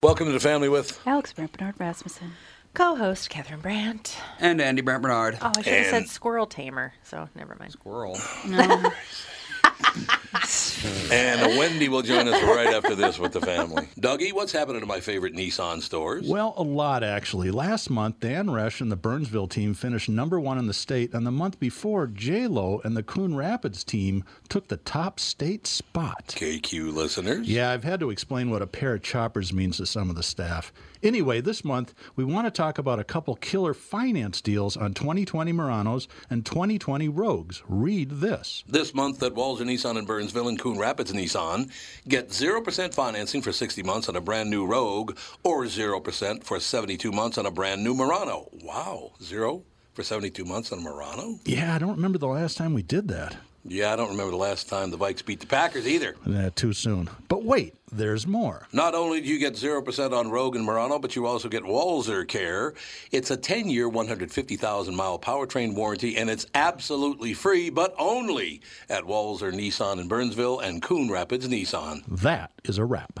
Welcome to the family with Alex Brant Bernard Rasmussen. Co-host Catherine Brandt. And Andy Brant Bernard. Oh, I should have said squirrel tamer. So never mind. Squirrel. No. and Wendy will join us right after this with the family. Dougie, what's happening to my favorite Nissan stores? Well, a lot actually. Last month, Dan Resch and the Burnsville team finished number one in the state, and the month before, J Lo and the Coon Rapids team took the top state spot. KQ listeners. Yeah, I've had to explain what a pair of choppers means to some of the staff. Anyway, this month we want to talk about a couple killer finance deals on 2020 Muranos and 2020 Rogues. Read this. This month at Walser Nissan in Burnsville and Coon Rapids Nissan, get 0% financing for 60 months on a brand new Rogue or 0% for 72 months on a brand new Murano. Wow, zero for 72 months on a Murano? Yeah, I don't remember the last time we did that. Yeah, I don't remember the last time the Vikes beat the Packers either. Too soon. But wait, there's more. Not only do you get 0% on Rogue and Murano, but you also get Walser Care. It's a 10 year, 150,000 mile powertrain warranty, and it's absolutely free, but only at Walser Nissan in Burnsville and Coon Rapids Nissan. That is a wrap.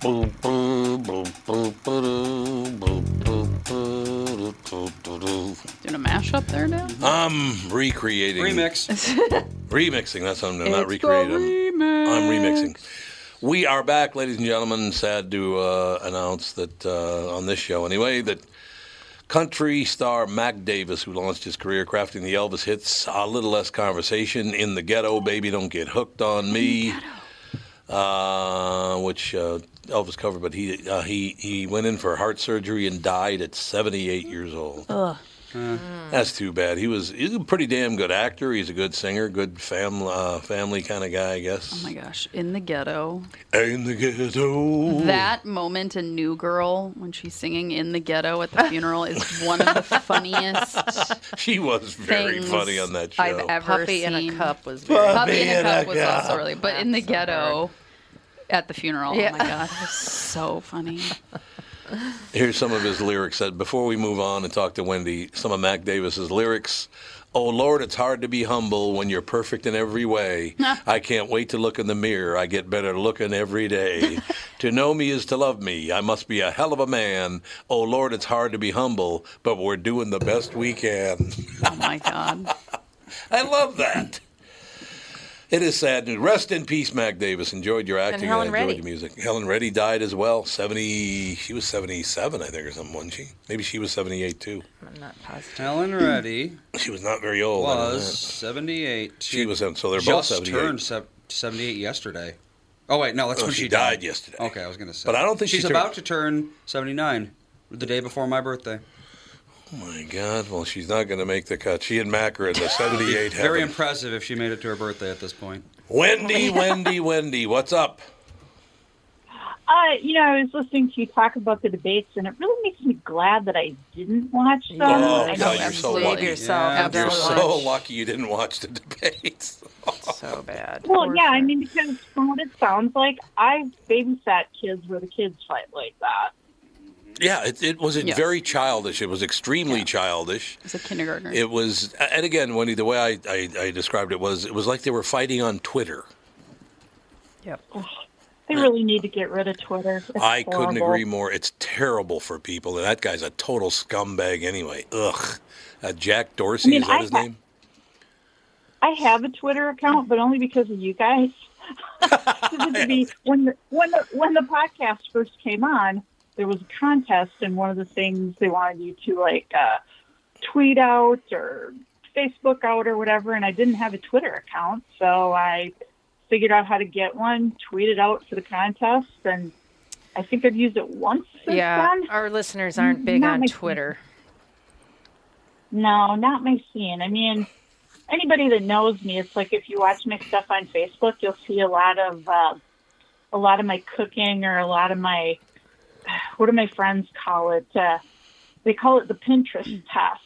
Doing a mashup there now? I'm recreating. Remix. Remixing. That's what I'm doing, not recreating. I'm, remix. I'm remixing. We are back, ladies and gentlemen. Sad to uh, announce that uh, on this show, anyway, that country star Mac Davis, who launched his career crafting the Elvis hits, a little less conversation in the ghetto. Baby, don't get hooked on me. Uh, which uh, Elvis covered, but he uh, he he went in for heart surgery and died at 78 years old. Ugh. That's too bad. He was he's a pretty damn good actor. He's a good singer, good family uh, family kind of guy, I guess. Oh my gosh, in the ghetto. In the ghetto. That moment in New Girl when she's singing in the ghetto at the funeral is one of the funniest she was very funny on that show. I've ever Puppy seen. in a cup was very Puppy in a in a cup was cup. also really, but in the so ghetto at the funeral. Yeah. Oh my god, it was so funny. Here's some of his lyrics. That before we move on and talk to Wendy, some of Mac Davis's lyrics. Oh Lord, it's hard to be humble when you're perfect in every way. I can't wait to look in the mirror. I get better looking every day. to know me is to love me. I must be a hell of a man. Oh Lord, it's hard to be humble, but we're doing the best we can. Oh my god. I love that. It is sad news. Rest in peace, Mac Davis. Enjoyed your acting And Helen and I enjoyed Reddy. your music. Helen Reddy died as well. Seventy. She was seventy-seven, I think, or something, wasn't she? Maybe she was seventy-eight too. I'm not positive. Helen Reddy She was not very old. I was 78. She was. So they're both just seventy-eight. turned se- 78 yesterday. Oh wait, no, that's Oh, when she she, died yesterday. Okay, I was gonna say. But I don't think she she's turned- about to turn 79, the day before my birthday. Oh my God! Well, she's not going to make the cut. She and Mac are in the '78 Very heaven. impressive if she made it to her birthday at this point. Wendy, Wendy, Wendy, what's up? Uh, you know, I was listening to you talk about the debates, and it really makes me glad that I didn't watch them. Oh, I God, know you're so lucky. Save yourself. Yeah, You're so watch. lucky you didn't watch the debates. So bad. Well, For yeah, I mean, because from what it sounds like, I babysat kids where the kids fight like that. Yeah, it, it was Yes. very childish. It was extremely childish. As a kindergartner. It was, and again, Wendy, the way I, I, I described it was, it was like they were fighting on Twitter. Yep. They really need to get rid of Twitter. It's I couldn't agree more. It's terrible for people, and that guy's a total scumbag anyway. Ugh. Uh, Jack Dorsey I mean, is that I his ha- name? I have a Twitter account, but only because of you guys. it'd be- when the when the when the podcast first came on, there was a contest, and one of the things they wanted you to like uh, tweet out or Facebook out or whatever, and I didn't have a Twitter account, so I figured out how to get one, tweeted out for the contest, and I think I've used it once since Yeah, then. our listeners aren't big Not on Twitter. No, not my scene. I mean, anybody that knows me, it's like if you watch my stuff on Facebook, you'll see a lot of uh, a lot of my cooking or a lot of my what do my friends call it? Uh, they call it the Pinterest test.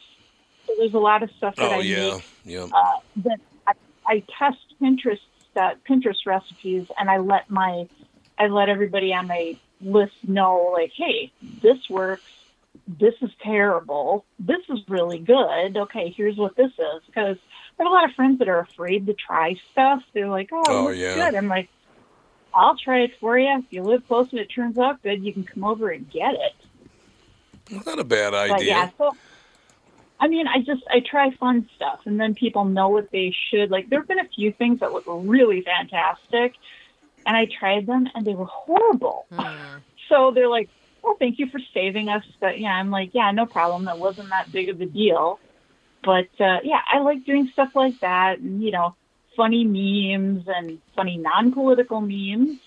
So there's a lot of stuff that Oh I yeah, make yeah. uh, that I, I test Pinterest uh, Pinterest recipes, and I let my I let everybody on my list know, like, hey, this works. This is terrible. This is really good. Okay, here's what this is. Because I have a lot of friends that are afraid to try stuff. They're like, oh, Oh, yeah. good. I'm like, I'll try it for you. If you live close and it turns out good, you can come over and get it. Not a bad But idea. yeah, so I mean, I just I try fun stuff, and then people know what they should. Like there have been a few things that look really fantastic, and I tried them, and they were horrible. So they're like, "Well, thank you for saving us." But yeah, I'm like, "Yeah, no problem. That wasn't that big of a deal." But uh, yeah, I like doing stuff like that, and you know, funny memes and funny non-political memes.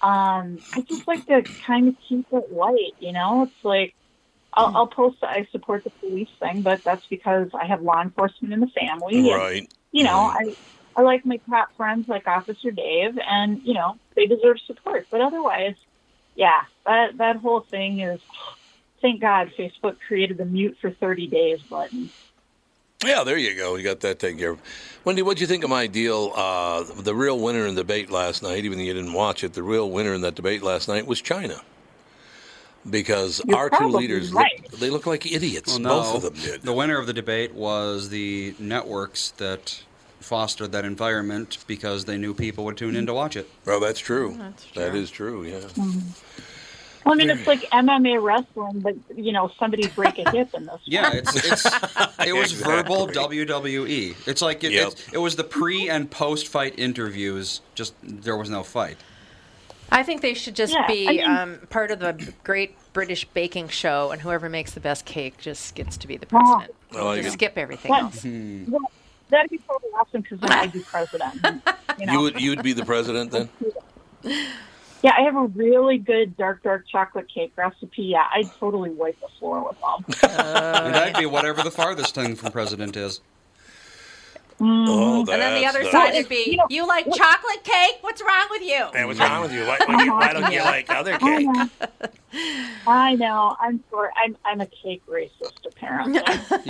Um, I just like to kind of keep it light, you know. It's like I'll, I'll post that I support the police thing, but that's because I have law enforcement in the family. and, right. you know, I I like my top friends like Officer Dave, and you know they deserve support. But otherwise, yeah, that that whole thing is. Thank God Facebook created the mute for 30 days button. Yeah, there you go. You got that taken care of. Wendy, what do you think of my deal? Uh, the real winner in the debate last night, even though you didn't watch it, the real winner in that debate last night was China. Because You're our two leaders, right. look, they look like idiots. Well, no, Both of them did. The winner of the debate was the networks that fostered that environment because they knew people would tune in to watch it. Well, that's true. That's true. is true, yeah. Well, I mean, it's like MMA wrestling, but you know, somebody break a hip in this. Yeah, it's, it's it was verbal WWE. It's like it, Yep. it, it was the pre and post fight interviews. Just there was no fight. I think they should just Yeah, be I mean- um, part of the Great British Baking Show, and whoever makes the best cake just gets to be the president. I like Just it. skip everything What? else. Well, that'd be totally awesome because then I'd be president. You know? You would you'd be the president then? Yeah, I have a really good dark, dark chocolate cake recipe. Yeah, I'd totally wipe the floor with them. and I'd be whatever the farthest thing from president is. Oh, And then the other nice. side would be, You know- you like chocolate cake? What's wrong with you? Hey, what's wrong with you? Why, why, why don't you like other I cake? know. I know. I'm sorry. I'm I'm a cake racist, apparently.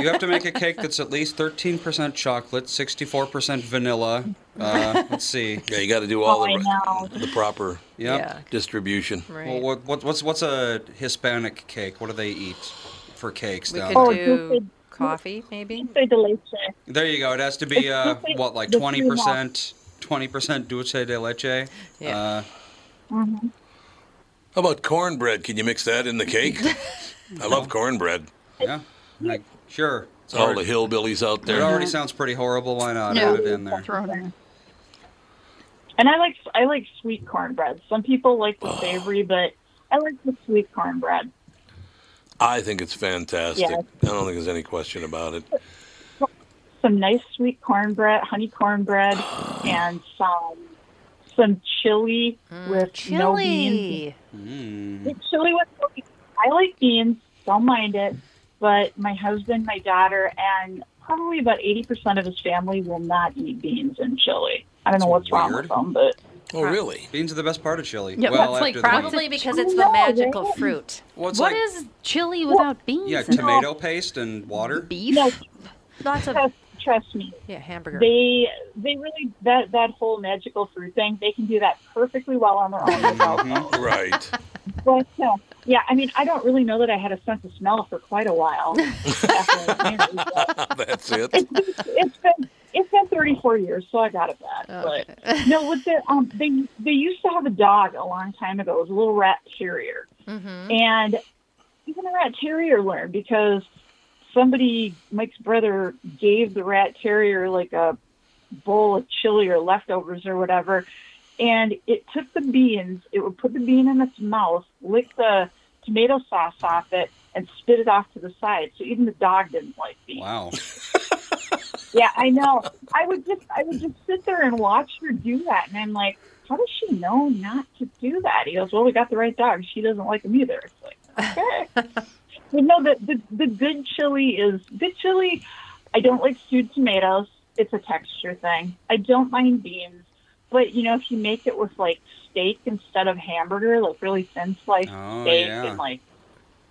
You have to make a cake that's at least 13% chocolate, 64% vanilla. Uh, let's see. Yeah, you got to do all Oh, the, the proper Yep. Yeah. distribution. Right. Well, what, what, what's what's a Hispanic cake? What do they eat for cakes we down could Oh, there? do just a- coffee, maybe. Say de leche. There you go. It has to be uh, what, like 20%? twenty percent dulce de leche. Yeah. Uh, How about cornbread? Can you mix that in the cake? I love cornbread. yeah, like, sure. It's All the hillbillies out there. it there. already sounds pretty horrible. Why not Yeah. add it in there? Throw it in. And I like I like sweet cornbread. Some people like the savory, but I like the sweet cornbread. I think it's fantastic. Yeah. I don't think there's any question about it. Some nice sweet cornbread, honey cornbread, and some some chili with no beans. Chili. Mm. Chili with no beans. I like beans, don't mind it, but my husband, my daughter, and probably about 80% of his family will not eat beans and chili. I don't know That's what's wrong with them, but Oh, really? Beans are the best part of chili. Yeah, well, that's like after the. Probably because it's the magical right? fruit. Well, What like is chili without beans? yeah, in it? tomato paste and water. beef. no, Lots of trust, trust me. yeah, hamburger. They they really that that whole magical fruit thing. They can do that perfectly well on their own Mhm. Right. But uh, yeah, I mean, I don't really know that I had a sense of smell for quite a while. after I married, That's it. it's, it's been it's been 34 years, so I got it back. Okay. But no, with the um, they they used to have a dog a long time ago. It was a little rat terrier, hmm and even the rat terrier learned because somebody, Mike's brother, gave the rat terrier like a bowl of chili or leftovers or whatever, and it took the beans. It would put the bean in its mouth, lick the tomato sauce off it, and spit it off to the side. So even the dog didn't like beans. Wow. Yeah, I know. I would just I would just sit there and watch her do that, and I'm like, how does she know not to do that? He goes, well, we got the right dog. She doesn't like them either. It's like, okay. but no, the, the the good chili is good chili. I don't like stewed tomatoes. It's a texture thing. I don't mind beans, but you know, if you make it with like steak instead of hamburger, like really thin sliced Oh, steak yeah. and like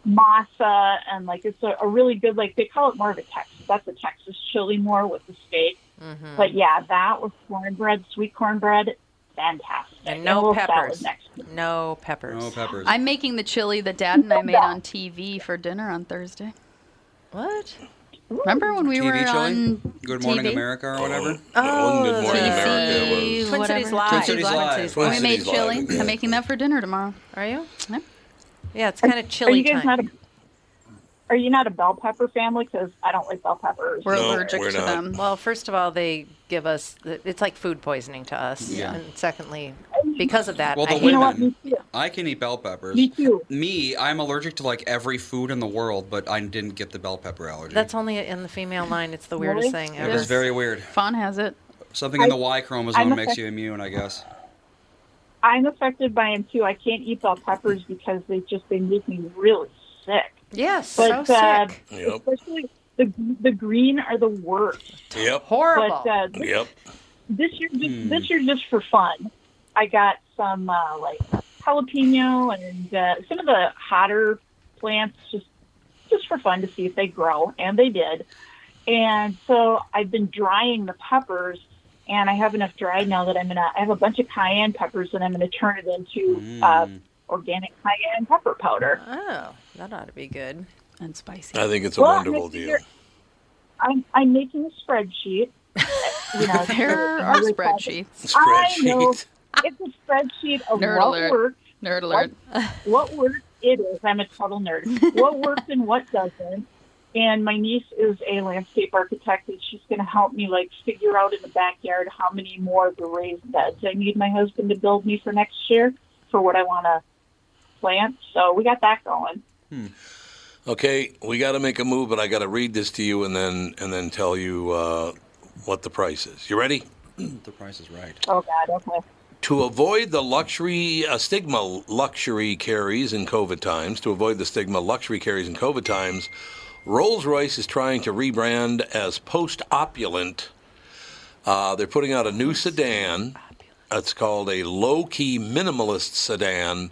masa and like it's a, a really good like they call it more of a Texas. That's a Texas chili more with the steak. hmm But yeah, that with cornbread, sweet cornbread, fantastic. And a no little salad peppers. Next. No peppers. No peppers. I'm making the chili that Dad and I made on TV for dinner on Thursday. What? Remember when we TV were chili? on Good Morning TV? America or whatever. Oh, Good Morning the America TC, was. Twin whatever. Cities Live. Twin Cities Live. Twin we made Cities chili. I'm making that for dinner tomorrow. Are you? Yeah. Yeah, it's kind of chilly. Are chilly you guys time. not a Are you not a bell pepper family? Because I don't like bell peppers. We're No, allergic we're to not. them. Well, first of all, they give us it's like food poisoning to us, Yeah. and secondly, because of that, Well, the I you know what? women- Me too. I can eat bell peppers. Me too. Me, I'm allergic to like every food in the world, but I didn't get the bell pepper allergy. That's only in the female line. It's the weirdest Really? thing it ever. is very weird. Fawn has it. Something in the Y chromosome I'm makes you immune, I guess. I'm affected by them too. I can't eat bell peppers because they just they make me really sick. Yes, But so uh, sick. Yep. especially the the green are the worst. Yep. Horrible. But uh, this, Yep. this year, just, Hmm. this year, just for fun, I got some uh, like jalapeno and uh, some of the hotter plants, just just for fun to see if they grow, and they did. And so I've been drying the peppers, and I have enough dried now that I'm gonna. I have a bunch of cayenne peppers, and I'm gonna turn it into uh, Mm. organic cayenne pepper powder. oh, that ought to be good. And spicy. I think it's a Well, wonderful next deal. year- I'm I'm making a spreadsheet. you know, There are really called- spreadsheets. I know. It's a spreadsheet of Nerd what alert. works, Nerd alert. what works. It is. I'm a total nerd. what works and what doesn't. And my niece is a landscape architect, and she's going to help me like figure out in the backyard how many more of the raised beds I need my husband to build me for next year for what I want to plant. So we got that going. Okay, we got to make a move, but I got to read this to you and then and then tell you uh, what the price is. You ready? The price is right. Oh God, okay. To avoid the luxury uh, stigma luxury carries in COVID times, to avoid the stigma luxury carries in COVID times, Rolls-Royce is trying to rebrand as post-opulent. Uh, they're putting out a new sedan. It's called a low-key minimalist sedan.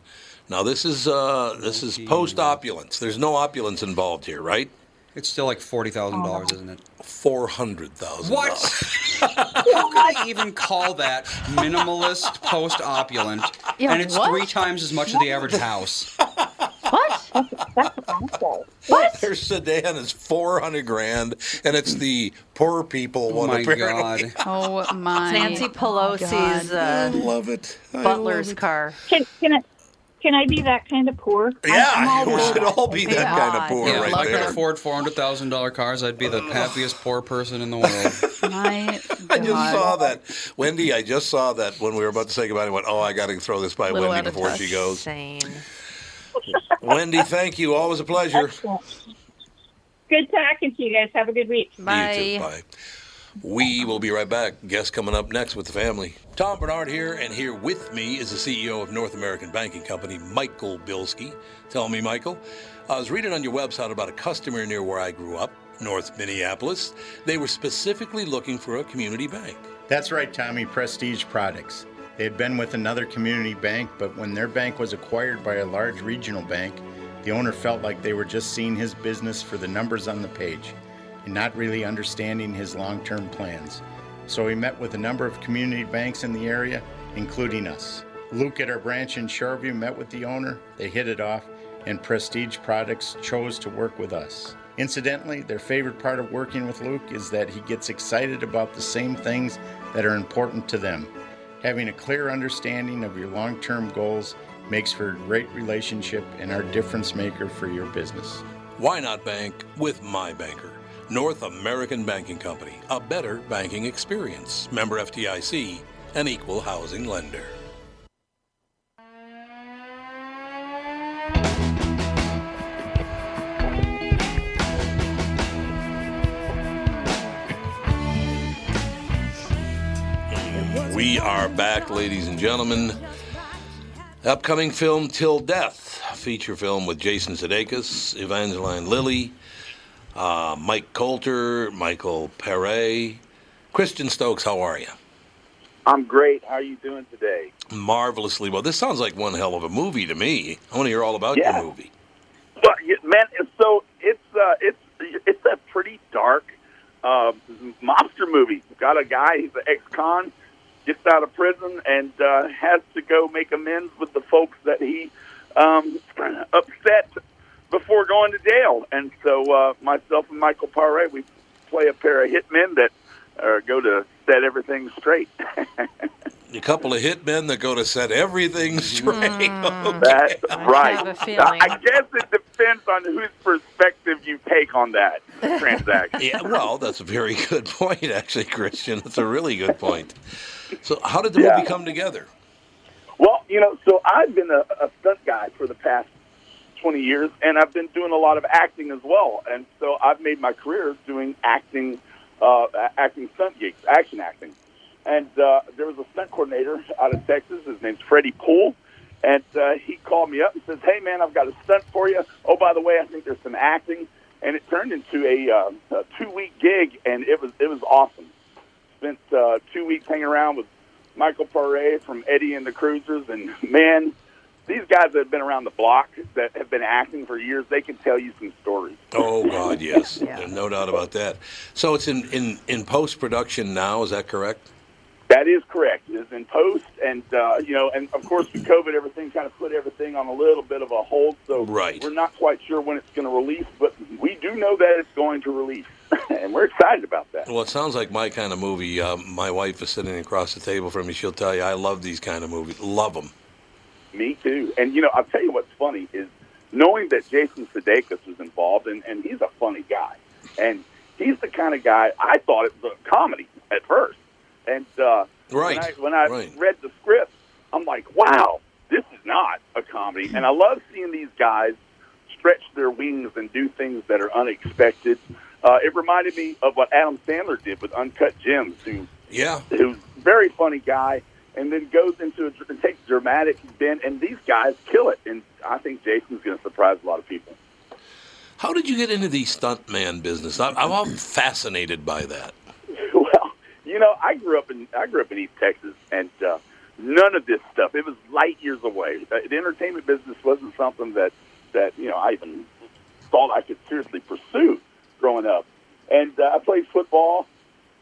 Now this is uh, this is post-opulence. There's no opulence involved here, right? It's still like forty thousand dollars, isn't it? Four hundred thousand. What? How can I even call that minimalist post opulent? Yeah, and it's what? three times as much as the average house. What? That's awful. What? Their sedan is four hundred grand, and it's the poor people Oh one. my apparently. god. Oh my. Nancy Pelosi's I uh, love it. I butler's love it. car. Can can I can I be that kind of poor? I'm- I'm Yeah, we should all be that Yeah. kind of poor Yeah, right if I could afford four hundred thousand dollar cars, I'd be the happiest poor person in the world. My I just saw that, Wendy. I just saw that when we were about to say goodbye. I went, "Oh, I got to throw this by Little Wendy before touch. she goes." Insane. Wendy, thank you. Always a pleasure. Excellent. Good talking to you guys. Have a good week. Bye. You too. Bye. We will be right back. Guest coming up next with the family. Tom Barnard here, and here with me is the CEO of North American Banking Company, Michael Bilski. Tell me, Michael. I was reading on your website about a customer near where I grew up, North Minneapolis. They were specifically looking for a community bank. That's right, Tommy, Prestige Products. They had been with another community bank, but when their bank was acquired by a large regional bank, the owner felt like they were just seeing his business for the numbers on the page and not really understanding his long term plans. So he met with a number of community banks in the area, including us. Luke at our branch in Shoreview met with the owner, they hit it off, and Prestige Products chose to work with us. Incidentally, their favorite part of working with Luke is that he gets excited about the same things that are important to them. Having a clear understanding of your long term goals makes for a great relationship and our difference maker for your business. Why not bank with my banker? North American Banking Company, a better banking experience. Member FDIC, an equal housing lender. We are back, ladies and gentlemen. Upcoming film Till Death, feature film with Jason Sudeikis, Evangeline Lilly, uh, Mike Colter, Michael Paré. Christian Stokes, how are you? I'm great. How are you doing today? Marvelously well. This sounds like one hell of a movie to me. I want to hear all about Yeah. your movie. Well, man, so it's uh, it's it's a pretty dark uh, mobster movie. Got a guy, he's an ex-con, gets out of prison and uh, has to go make amends with the folks that he um, upset before going to jail. And so uh, myself and Michael Paré, we play a pair of hitmen that uh, go to set everything straight. A couple of hitmen that go to set everything hmm. straight. Okay. That's right. have a feeling. I guess it depends on whose perspective you take on that transaction. Yeah, well, that's a very good point, actually, Christian. That's a really good point. So, how did the Yeah. movie come together? Well, you know, so I've been a, a stunt guy for the past 20 years, and I've been doing a lot of acting as well. And so I've made my career doing acting, uh, acting stunt gigs, action acting. And uh, there was a stunt coordinator out of Texas. His name's Freddie Poole. And uh, he called me up and says, "Hey, man, I've got a stunt for you. Oh, by the way, I think there's some acting." And it turned into a, uh, a two-week gig, and it was it was awesome. Spent uh, two weeks hanging around with Michael Paré from Eddie and the Cruisers, and man, these guys that have been around the block that have been acting for years, they can tell you some stories. Oh God, yes, There's no doubt about that. So it's in in, in post production now. Is that correct? That is correct. It is in post, and uh, you know, and of course with COVID, everything kind of put everything on a little bit of a hold. So Right. we're not quite sure when it's going to release, but we do know that it's going to release, and we're excited about that. Well, it sounds like my kind of movie. Um, my wife is sitting across the table from me. She'll tell you I love these kind of movies. Love them. Me too. And you know, I'll tell you what's funny is knowing that Jason Sudeikis was involved, and, and he's a funny guy, and he's the kind of guy I thought it was a comedy at first, and uh, Right, when I, when I right. read the script, I'm like, wow, this is not a comedy, and I love seeing these guys stretch their wings and do things that are unexpected. Uh, it reminded me of what Adam Sandler did with Uncut Gems, who Yeah. who's a very funny guy, and then goes into a, and takes dramatic bend, and these guys kill it. And I think Jason's going to surprise a lot of people. How did you get into the stuntman business? I'm, I'm fascinated by that. well, you know, I grew up in I grew up in East Texas, and uh, none of this stuff. It was light years away. Uh, the entertainment business wasn't something that that you know I even thought I could seriously pursue growing up. And uh, I played football,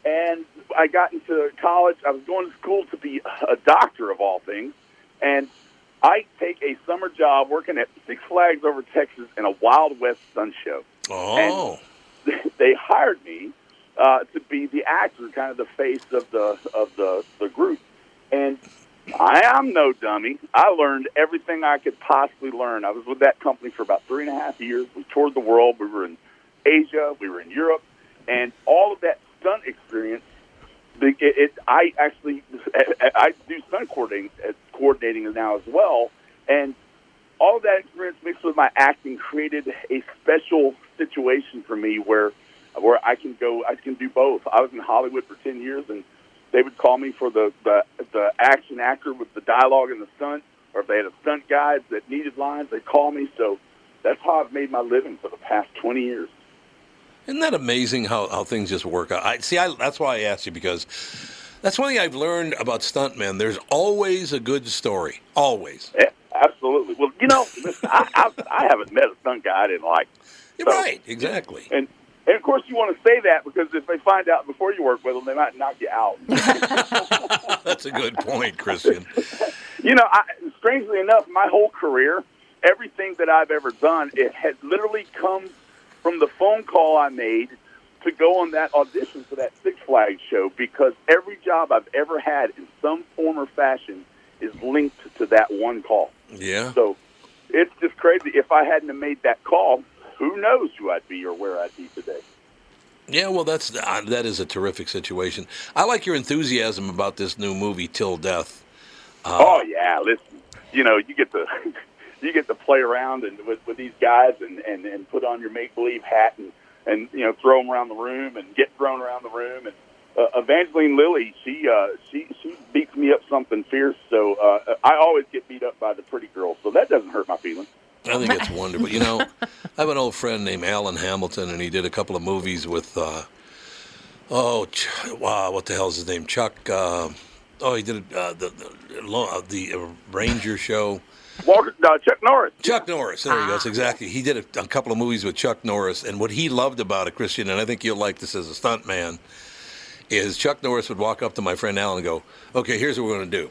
and I got into college. I was going to school to be a doctor of all things, and I take a summer job working at Six Flags over Texas in a Wild West stunt show. Oh. they hired me uh, to be the actor, kind of the face of the of the the group. And I am no dummy. I learned everything I could possibly learn. I was with that company for about three and a half years. We toured the world. We were in Asia. We were in Europe, and all of that stunt experience. It, it, I actually I do stunt coordinating uh, coordinating now as well, and all that experience mixed with my acting created a special situation for me where where I can go, I can do both. I was in Hollywood for ten years, and they would call me for the the, the action actor with the dialogue and the stunt, or if they had a stunt guy that needed lines, they'd call me. So that's how I've made my living for the past twenty years. Isn't that amazing how, how things just work out? I see. I, that's why I asked you because that's one thing I've learned about stuntmen. There's always a good story. Always. Yeah, absolutely. Well, you know, listen, I, I, I haven't met a stunt guy I didn't like. You're right. Exactly. And and of course, you want to say that because if they find out before you work with them, they might knock you out. That's a good point, Christian. you know, I, strangely enough, my whole career, everything that I've ever done, it has literally come from the phone call I made to go on that audition for that Six Flags show because every job I've ever had in some form or fashion is linked to that one call. Yeah. So it's just crazy. If I hadn't have made that call, who knows who I'd be or where I'd be today. Yeah, well, that's uh, that is a terrific situation. I like your enthusiasm about this new movie, Till Death. Uh, oh yeah, listen, you know, you get to you get to play around and with, with these guys and, and and put on your make believe hat and and you know throw them around the room and get thrown around the room and uh, Evangeline Lilly, she uh, she she beats me up something fierce. So uh, I always get beat up by the pretty girls, so that doesn't hurt my feelings. I think it's wonderful. You know, I have an old friend named Alan Hamilton, and he did a couple of movies with, uh, oh, wow, what the hell's his name? Chuck. Uh, oh, he did uh, the the, the uh, Ranger show. Walter, uh, Chuck Norris. Chuck Norris. There you go. That's exactly. He did a, a couple of movies with Chuck Norris, and what he loved about it, Christian, and I think you'll like this as a stunt man, is Chuck Norris would walk up to my friend Alan and go, "Okay, here's what we're going to do."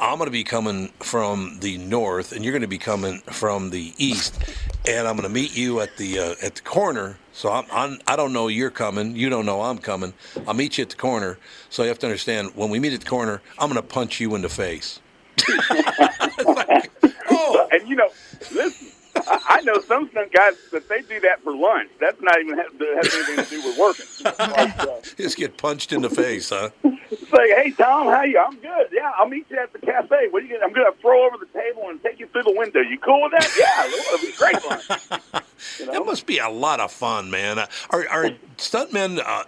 I'm going to be coming from the north, and you're going to be coming from the east, and I'm going to meet you at the uh, at the corner. So I'm, I'm I don't know you're coming, you don't know I'm coming. I'll meet you at the corner. So you have to understand when we meet at the corner, I'm going to punch you in the face. oh, and you know, listen, I, I know some stunt guys that they do that for lunch. That's not even have, has anything to do with working. Like, uh, Just get punched in the face, huh? say, hey Tom, how you? I'm good. Yeah, I'll meet you at the cafe. What are you? Gonna, I'm going to throw over the table and take you through the window. You cool with that? Yeah, it'll be great fun. That must be a lot of fun, man. Uh, Are are stuntmen uh,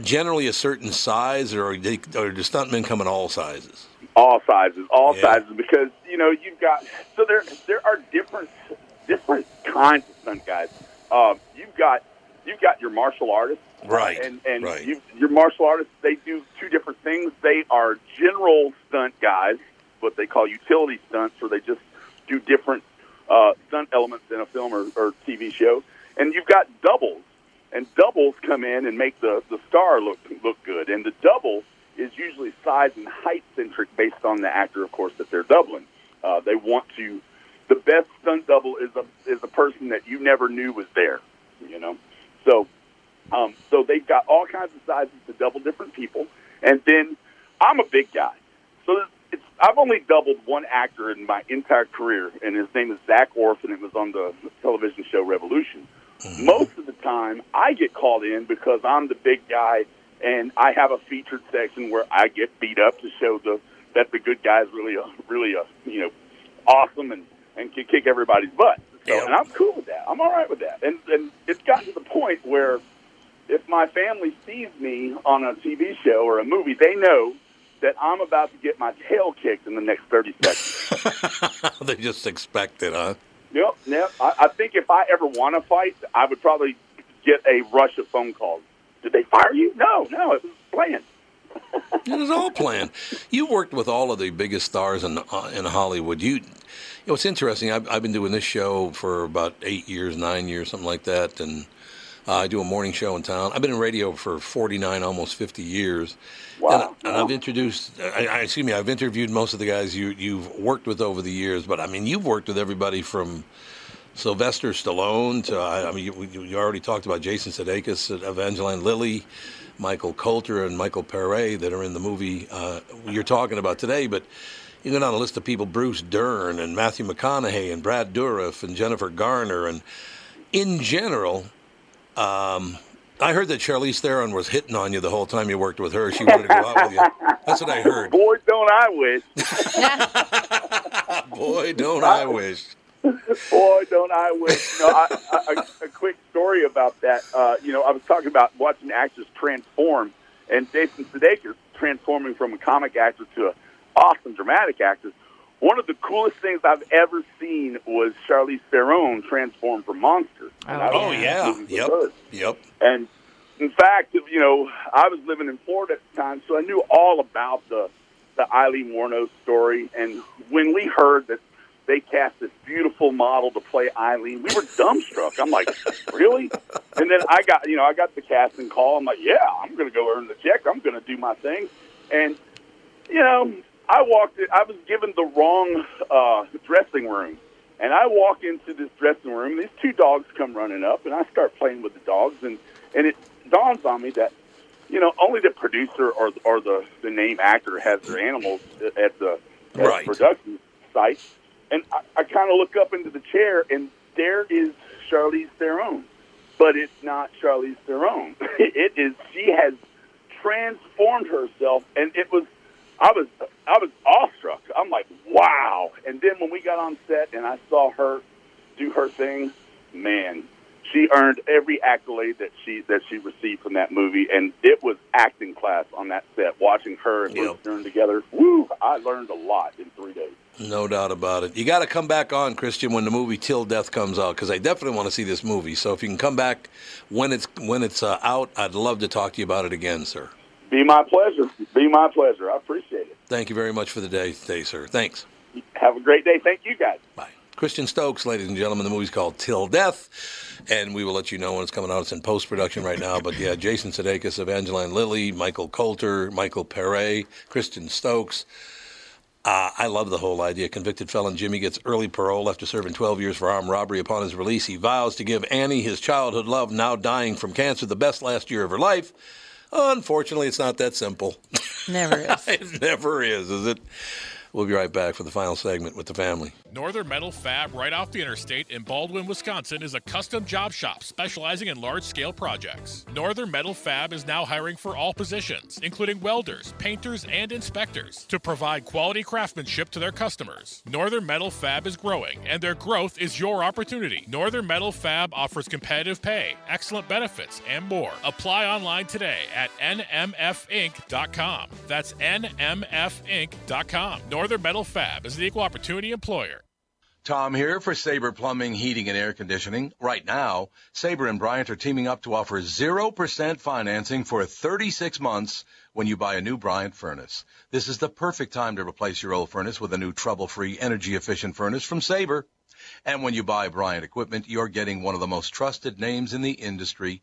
generally a certain size, or are, they, or do stuntmen come in all sizes? All sizes, all Yeah. sizes, because you know you've got so there there are different different kinds of stunt guys. Um, you've got you've got your martial artists, Right, And and right. you, your martial artists they do two different things. They are general stunt guys, what they call utility stunts, where they just do different uh, stunt elements in a film or, or TV show. And you've got doubles, and doubles come in and make the the star look look good. And the double is usually size and height centric based on the actor, of course, that they're doubling. Uh, they want to. The best stunt double is a is a person that you never knew was there. You know, so um, so they've got all kinds of sizes to double different people. And then I'm a big guy, so it's I've only doubled one actor in my entire career, and his name is Zach Orff, and it was on the television show Revolution. Most of the time, I get called in because I'm the big guy, and I have a featured section where I get beat up to show the that the good guy's really a really a you know awesome and and can kick everybody's butt. So, and I'm cool with that. I'm all right with that. And and it's gotten to the point where if my family sees me on a TV show or a movie, they know that I'm about to get my tail kicked in the next 30 seconds. they just expect it, huh? Yep, yep. I, I think if I ever want to fight, I would probably get a rush of phone calls. Did they fire you? No, no, it was planned. It was all planned. You worked with all of the biggest stars in uh, in Hollywood. You, you know, it's interesting. I've, I've been doing this show for about eight years, nine years, something like that, and uh, I do a morning show in town. I've been in radio for forty nine, almost fifty years. Wow. And, and I've introduced, I, I, excuse me, I've interviewed most of the guys you you've worked with over the years. But I mean, you've worked with everybody from. Sylvester Stallone to I I mean you, you already talked about Jason Sudeikis, Evangeline Lilly, Michael Colter, and Michael Paré that are in the movie uh, you're talking about today. But you go down a list of people: Bruce Dern and Matthew McConaughey and Brad Dourif and Jennifer Garner, and in general, um, I heard that Charlize Theron was hitting on you the whole time you worked with her. She wanted to go out with you. That's what I heard. Boy, don't I wish. Boy, don't I wish. Boy, don't I wish. No, I, I, a, a quick story about that. Uh, you know, I was talking about watching actors transform, and Jason Sudeikis transforming from a comic actor to an awesome dramatic actor. One of the coolest things I've ever seen was Charlize Theron transform from Monster. And I Oh yeah, yep, her. yep. And in fact, you know, I was living in Florida at the time, so I knew all about the the Aileen Wuornos story. And when we heard that they cast this beautiful model to play Aileen, we were dumbstruck. I'm like, really? And then I got, you know, I got the casting call. I'm like, yeah, I'm going to go earn the check. I'm going to do my thing. And you know, I walked. In, I was given the wrong uh, dressing room, and I walk into this dressing room. And these two dogs come running up, and I start playing with the dogs, and and it dawns on me that you know only the producer or or the the name actor has their animals at the, at the production site, and I, I kind of look up into the chair, and there is Charlize Theron, but it's not Charlize Theron. it is she has transformed herself, and it was I was I was awestruck. I'm like, wow! And then when we got on set and I saw her do her thing, man, she earned every accolade that she that she received from that movie, and it was acting class on that set. Watching her and Liz Stern together, woo! I learned a lot in three days. No doubt about it. You got to come back on, Christian, when the movie Till Death comes out, because I definitely want to see this movie. So if you can come back when it's when it's uh, out, I'd love to talk to you about it again, sir. Be my pleasure. Be my pleasure. I appreciate it. Thank you very much for the day, today, sir. Thanks. Have a great day. Thank you guys. Bye. Christian Stokes, ladies and gentlemen. The movie's called Till Death, and we will let you know when it's coming out. It's in post production right now. But yeah, Jason Sudeikis, Evangeline Lilly, Michael Colter, Michael Paré, Christian Stokes. Uh, I love the whole idea. Convicted felon Jimmy gets early parole after serving 12 years for armed robbery. Upon his release, he vows to give Annie, his childhood love, now dying from cancer, the best last year of her life. Unfortunately, it's not that simple. Never is. it never is, is it? We'll be right back for the final segment with the family. Northern Metal Fab, right off the interstate in Baldwin, Wisconsin, is a custom job shop specializing in large scale projects. Northern Metal Fab is now hiring for all positions, including welders, painters, and inspectors, to provide quality craftsmanship to their customers. Northern Metal Fab is growing, and their growth is your opportunity. Northern Metal Fab offers competitive pay, excellent benefits, and more. Apply online today at nmfinc.com. That's nmfinc.com. Northern Metal Fab is the equal opportunity employer. Tom here for Sabre Plumbing, Heating, and Air Conditioning. Right now, Sabre and Bryant are teaming up to offer 0% financing for 36 months when you buy a new Bryant furnace. This is the perfect time to replace your old furnace with a new trouble-free, energy-efficient furnace from Sabre. And when you buy Bryant equipment, you're getting one of the most trusted names in the industry.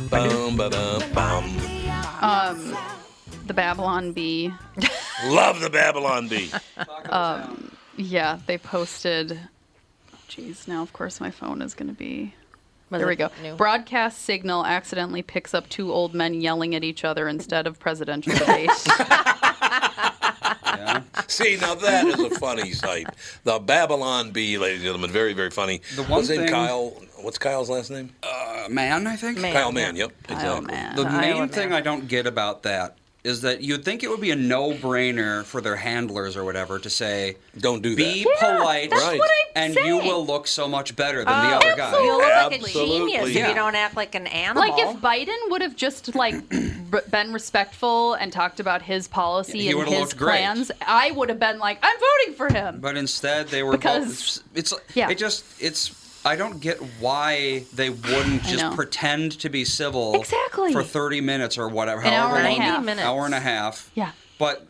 Bag. Ba-bum. Um, the Babylon Bee. Love the Babylon Bee. Um, yeah, they posted. Jeez, now of course my phone is going to be. Was there we go. new? Broadcast signal accidentally picks up two old men yelling at each other instead of presidential debate. See, now that is a funny sight. The Babylon Bee, ladies and gentlemen, very, very funny. The one Was in thing- Kyle. What's Kyle's last name? Uh, man, I think. Kyle Mann. Yep, exactly. The main thing I don't get about that is that you'd think it would be a no-brainer for their handlers or whatever to say, "Don't do be that." Yeah, polite, that's Right. what I'm and you will look so much better than Oh, the other guy." You'll look like a Absolutely. genius if you don't act like an animal. like if Biden would have just like been respectful and talked about his policy He and would've his looked great. plans, I would have been like, I'm voting for him. But instead, they were Because- both. It's Yeah. it just it's. I don't get why they wouldn't I just know. pretend to be civil Exactly. for thirty minutes or whatever, An hour however and a long, half. 90 minutes. hour and a half. Yeah. But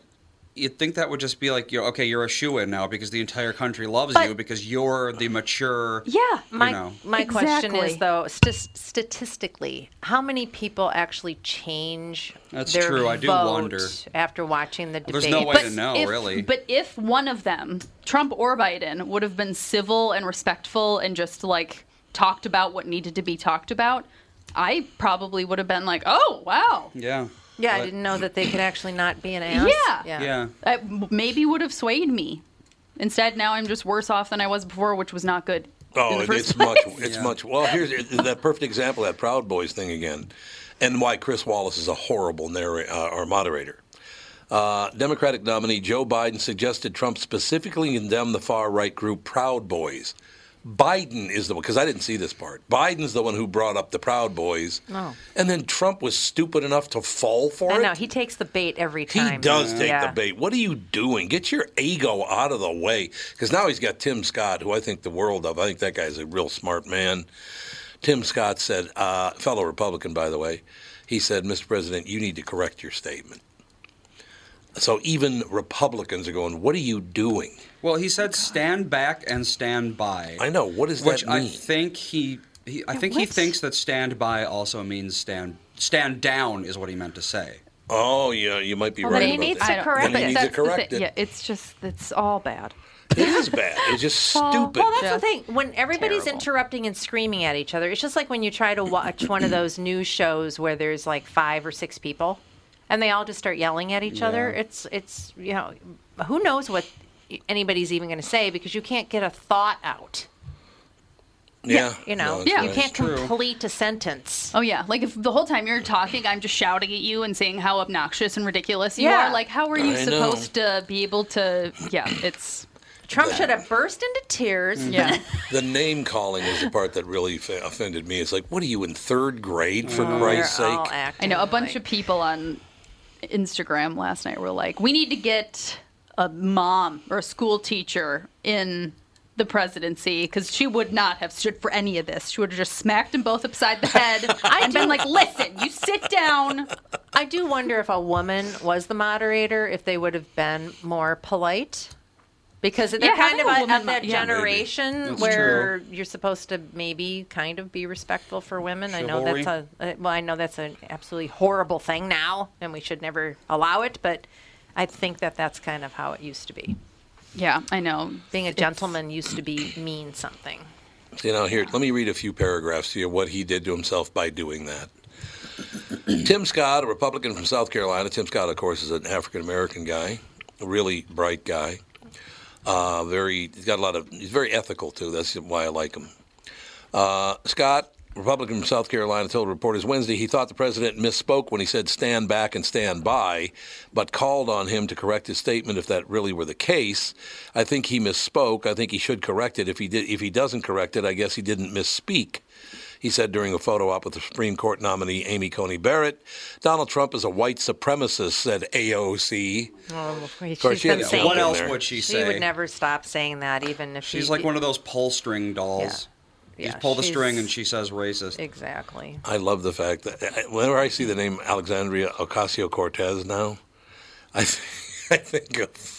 you'd think that would just be like, you're, okay, you're a shoe in now because the entire country loves But- you because you're the mature. Yeah, my you know. my question is though, st- statistically, how many people actually change That's their true, I do vote wonder. after watching the debate? There's no way But to know, if, really. But if one of them, Trump or Biden, would have been civil and respectful and just like talked about what needed to be talked about, I probably would have been like, "Oh, wow." yeah. Yeah, I But- didn't know that they could actually not be an ass. Yeah. yeah. Yeah. That maybe would have swayed me. Instead, now I'm just worse off than I was before, which was not good. in Oh, the it- first it's place. much. It's much. Well, here's that perfect example of that Proud Boys thing again, and why Chris Wallace is a horrible narrator uh, or moderator. Uh, Democratic nominee Joe Biden suggested Trump specifically condemn the far right group Proud Boys. Biden is the one because I didn't see this part. Biden's the one who brought up the Proud Boys, Oh. and then Trump was stupid enough to fall for I it. know he takes the bait every time. He does take Yeah. the bait. What are you doing? Get your ego out of the way. Because now he's got Tim Scott, who I think the world of. I think that guy's a real smart man. Tim Scott said, uh, fellow Republican, by the way, he said, Mr. President, you need to correct your statement. So even Republicans are going, what are you doing? Well, he said stand back and stand by. I know. What does Which that I think he, he I Yeah, think he thinks that stand by also means stand stand down is what he meant to say. Oh, yeah, you might be Well, right then he about needs that. to correct Then he needs to that's correct it. Yeah, it's just it's all bad. It is bad. It's just Well, stupid. Well, that's Just the thing. When everybody's terrible. interrupting and screaming at each other, it's just like when you try to watch one of those news shows where there's like five or six people, and they all just start yelling at each other. It's it's you know, who knows what anybody's even going to say because you can't get a thought out. yeah. You know, No, Yeah. you can't complete a sentence. Oh yeah, like if the whole time you're talking, I'm just shouting at you and saying how obnoxious and ridiculous you Yeah. are. Like, how are you I know. supposed to be able to? Yeah, it's Trump should have burst into tears. Mm. yeah. The name calling is the part that really f- offended me. It's like, what are you in third grade, for mm. Christ's sake? all I know a bunch like- of people on Instagram last night were like, "We need to get a mom or a school teacher in the presidency because she would not have stood for any of this. She would have just smacked them both upside the head I and been like, "Listen, you sit down." I do wonder if a woman was the moderator, if they would have been more polite. Because they're Yeah, kind of having a a, of that yeah. generation That's where you're supposed to maybe kind of be respectful for women. I know that's a uh, well, I know that's an absolutely horrible thing now, and we should never allow it. But I think that that's kind of how it used to be. Yeah, I know. Being a It's- gentleman used to be mean something. You know, here, let me read a few paragraphs to you what he did to himself by doing that. Tim Scott, a Republican from South Carolina. Tim Scott, of course, is an African American guy, a really bright guy. Uh, very, he's got a lot of. He's very ethical too. That's why I like him. Uh, Scott, Republican from South Carolina, told reporters Wednesday he thought the president misspoke when he said "stand back and stand by," but called on him to correct his statement if that really were the case. I think he misspoke. I think he should correct it. If he did, if he doesn't correct it, I guess he didn't misspeak. He said during a photo op with the Supreme Court nominee Amy Coney Barrett, Donald Trump is a white supremacist, said AOC. Oh, she's course, she been had to saying jump What else there. would she say? she would never stop saying that, even if She's she, like one of those pull string dolls. You Yeah, just pull the string and she says racist. exactly. I love the fact that eh, eh, whenever I see the name Alexandria Ocasio Cortez now, I, th- I think of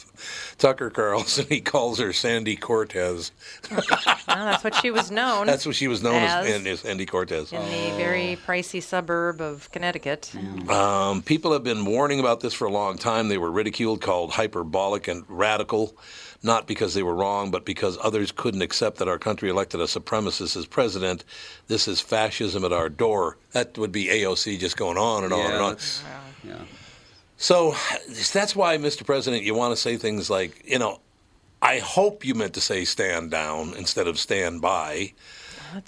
Tucker Carlson. He calls her Sandy Cortez. Well, that's what she was known. That's what she was known as, As- in, as Sandy Cortez. in the very pricey suburb of Connecticut. Um, people have been warning about this for a long time. They were ridiculed, called hyperbolic and radical, not because they were wrong, but because others couldn't accept that our country elected a supremacist as president. This is fascism at our door. That would be AOC just going on and on and on. that's- yeah. So that's why, Mr. President, you want to say things like, you know, I hope you meant to say stand down instead of stand by.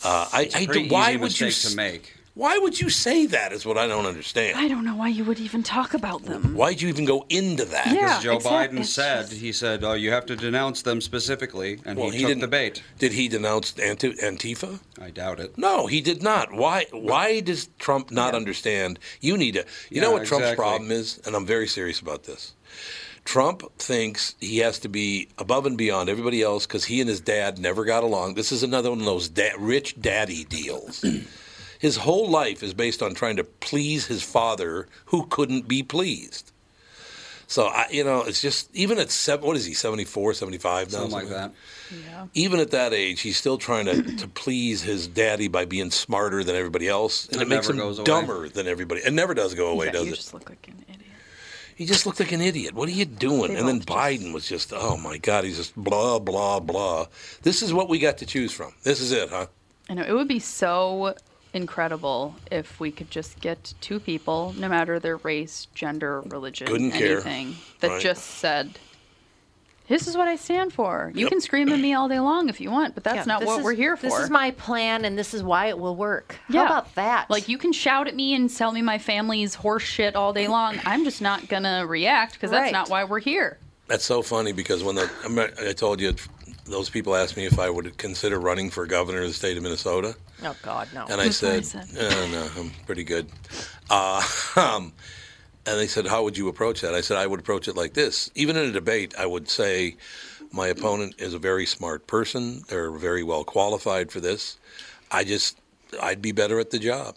Uh, I, I do, why easy would you to make. Why would you say that? Is what I don't understand. I don't know why you would even talk about them. Why'd you even go into that? Yeah. As Joe exact- Biden it's said, just- he said, "Oh, you have to denounce them specifically," and Well, he, he took didn't- the bait. Did he denounce Anti- Antifa? I doubt it. No, he did not. Why? Why does Trump not understand? You need to. You know Yeah, what Trump's exactly. problem is, and I'm very serious about this. Trump thinks he has to be above and beyond everybody else because he and his dad never got along. This is another one of those da- rich daddy deals. his whole life is based on trying to please his father, who couldn't be pleased. So I, you know, it's just even at seven. What is he? 74, 75 now. Something like that. Yeah. Even at that age, he's still trying to, to please his daddy by being smarter than everybody else, and It it, makes him goes away. dumber than everybody. It never does go away, Yeah, does you it? just look like an idiot. He just looked like an idiot. What are you doing? They and then both just- Biden was just, oh my God, he's just blah, blah, blah. This is what we got to choose from. This is it, huh? I know it would be so incredible if we could just get two people, no matter their race, gender, religion, Couldn't care. anything, that Right. just said, "This is what I stand for." You Yep. can scream at me all day long if you want, but that's Yeah, not this what is- we're here for. This is my plan, and this is why it will work. Yeah. How about that? Like you can shout at me and tell me my family's horse shit all day long. I'm just not gonna react because Right. that's not why we're here. That's so funny because when the I told you those people asked me if I would consider running for governor of the state of Minnesota, oh God, no. and I That's I said, said. "Uh, "No, I'm pretty good." Uh, um, and they said, "How would you approach that?" I said, "I would approach it like this. Even in a debate, I would say." My opponent is a very smart person. They're very well qualified for this. I just, I'd be better at the job.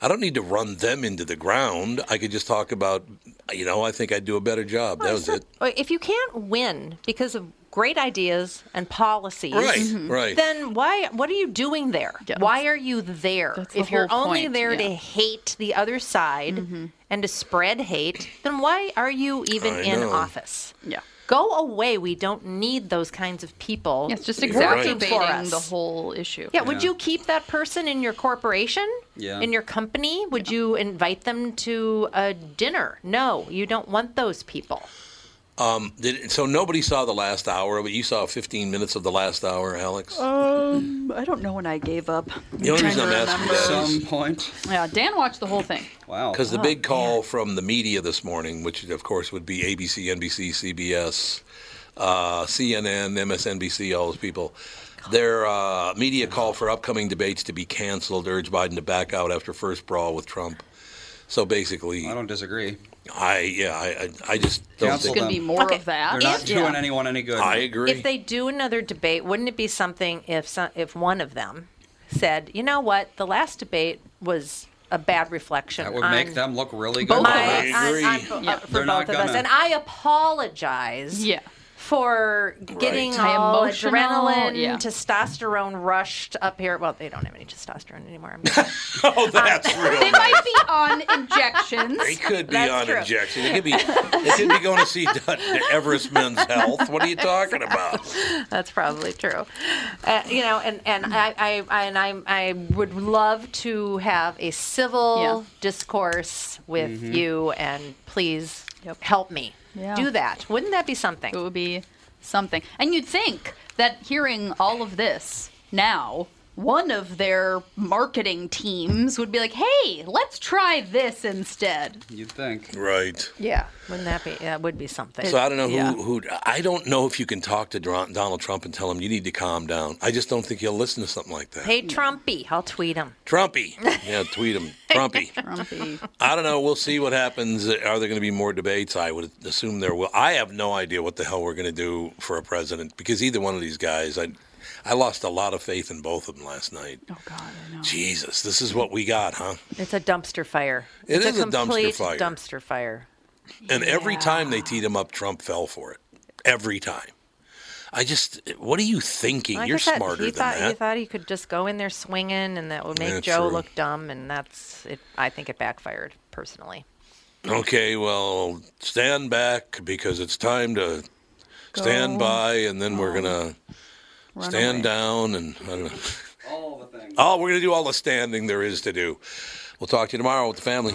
I don't need to run them into the ground. I could just talk about, you know, I think I'd do a better job. that was it. If you can't win because of great ideas and policies, Right, Mhm. right. then why? What are you doing there? Yeah, why are you there? that's the If you're only point, there to hate the other side and to spread hate, then why are you even I in know. office? Yeah. Go away. We don't need those kinds of people. Yeah, it's just You're right. exacerbating the whole issue. Yeah, would you keep that person in your corporation? Yeah. In your company? Would you invite them to a dinner? No, you don't want those people. Um, did, so nobody saw the last hour, but you saw 15 minutes of the last hour, Alex. Um, I don't know when I gave up. the only reason I'm asking remember. that is Some point. Yeah, Dan watched the whole thing. Wow. because the big call from the media this morning, which of course would be ABC, NBC, CBS, uh, CNN, MSNBC, all those people, their uh, media call for upcoming debates to be canceled urged Biden to back out after first brawl with Trump. So basically, I don't disagree. I yeah, I I, I just don't Cancel think. Going to be more Okay. of that. They're not If- doing yeah. anyone any good. I agree. If they do another debate, wouldn't it be something if some, if one of them said, "You know what? The last debate was a bad reflection." that would on make them look really good. Both my, of I on- agree. on- uh, Yeah. for They're both of us, gonna- and I apologize. Yeah. For getting Right. all Emotional, adrenaline, yeah. testosterone rushed up here. Well, they don't have any testosterone anymore. Oh, that's real. They nice. might be on injections. They could be That's on true. injection. They could be. They could be going to see Everest Men's Health. What are you talking about? That's probably true. Uh, you know, and and I, I and I I would love to have a civil Yeah. discourse with you, and please Yep. help me Yeah. do that. Wouldn't that be something? It would be something. And you'd think that hearing all of this now, one of their marketing teams would be like, hey, let's try this instead. You'd think. Right. Yeah, wouldn't that be? That would be something. So I don't know who, Yeah. who. I don't know if you can talk to Donald Trump and tell him you need to calm down. I just don't think he'll listen to something like that. hey, Trumpy, I'll tweet him. Trumpy. Yeah, tweet him. Trumpy. Trumpy. I don't know. We'll see what happens. Are there going to be more debates? I would assume there will. I have no idea what the hell we're going to do for a president because either one of these guys, I, I lost a lot of faith in both of them last night. Oh, God, I know. Jesus, this is what we got, huh? It's a dumpster fire. It it's is a dumpster fire. Dumpster fire. And every time they teed him up, Trump fell for it. Every time. I just, what are you thinking? Like I You're said, smarter he than thought, that. He thought he could just go in there swinging, and that would make Yeah, Joe true. look dumb, and that's it. I think it backfired personally. Okay, well, stand back because it's time to stand by, and then we're gonna Run stand away. down, and I don't know. All the things. Oh, we're gonna do all the standing there is to do. We'll talk to you tomorrow with the family.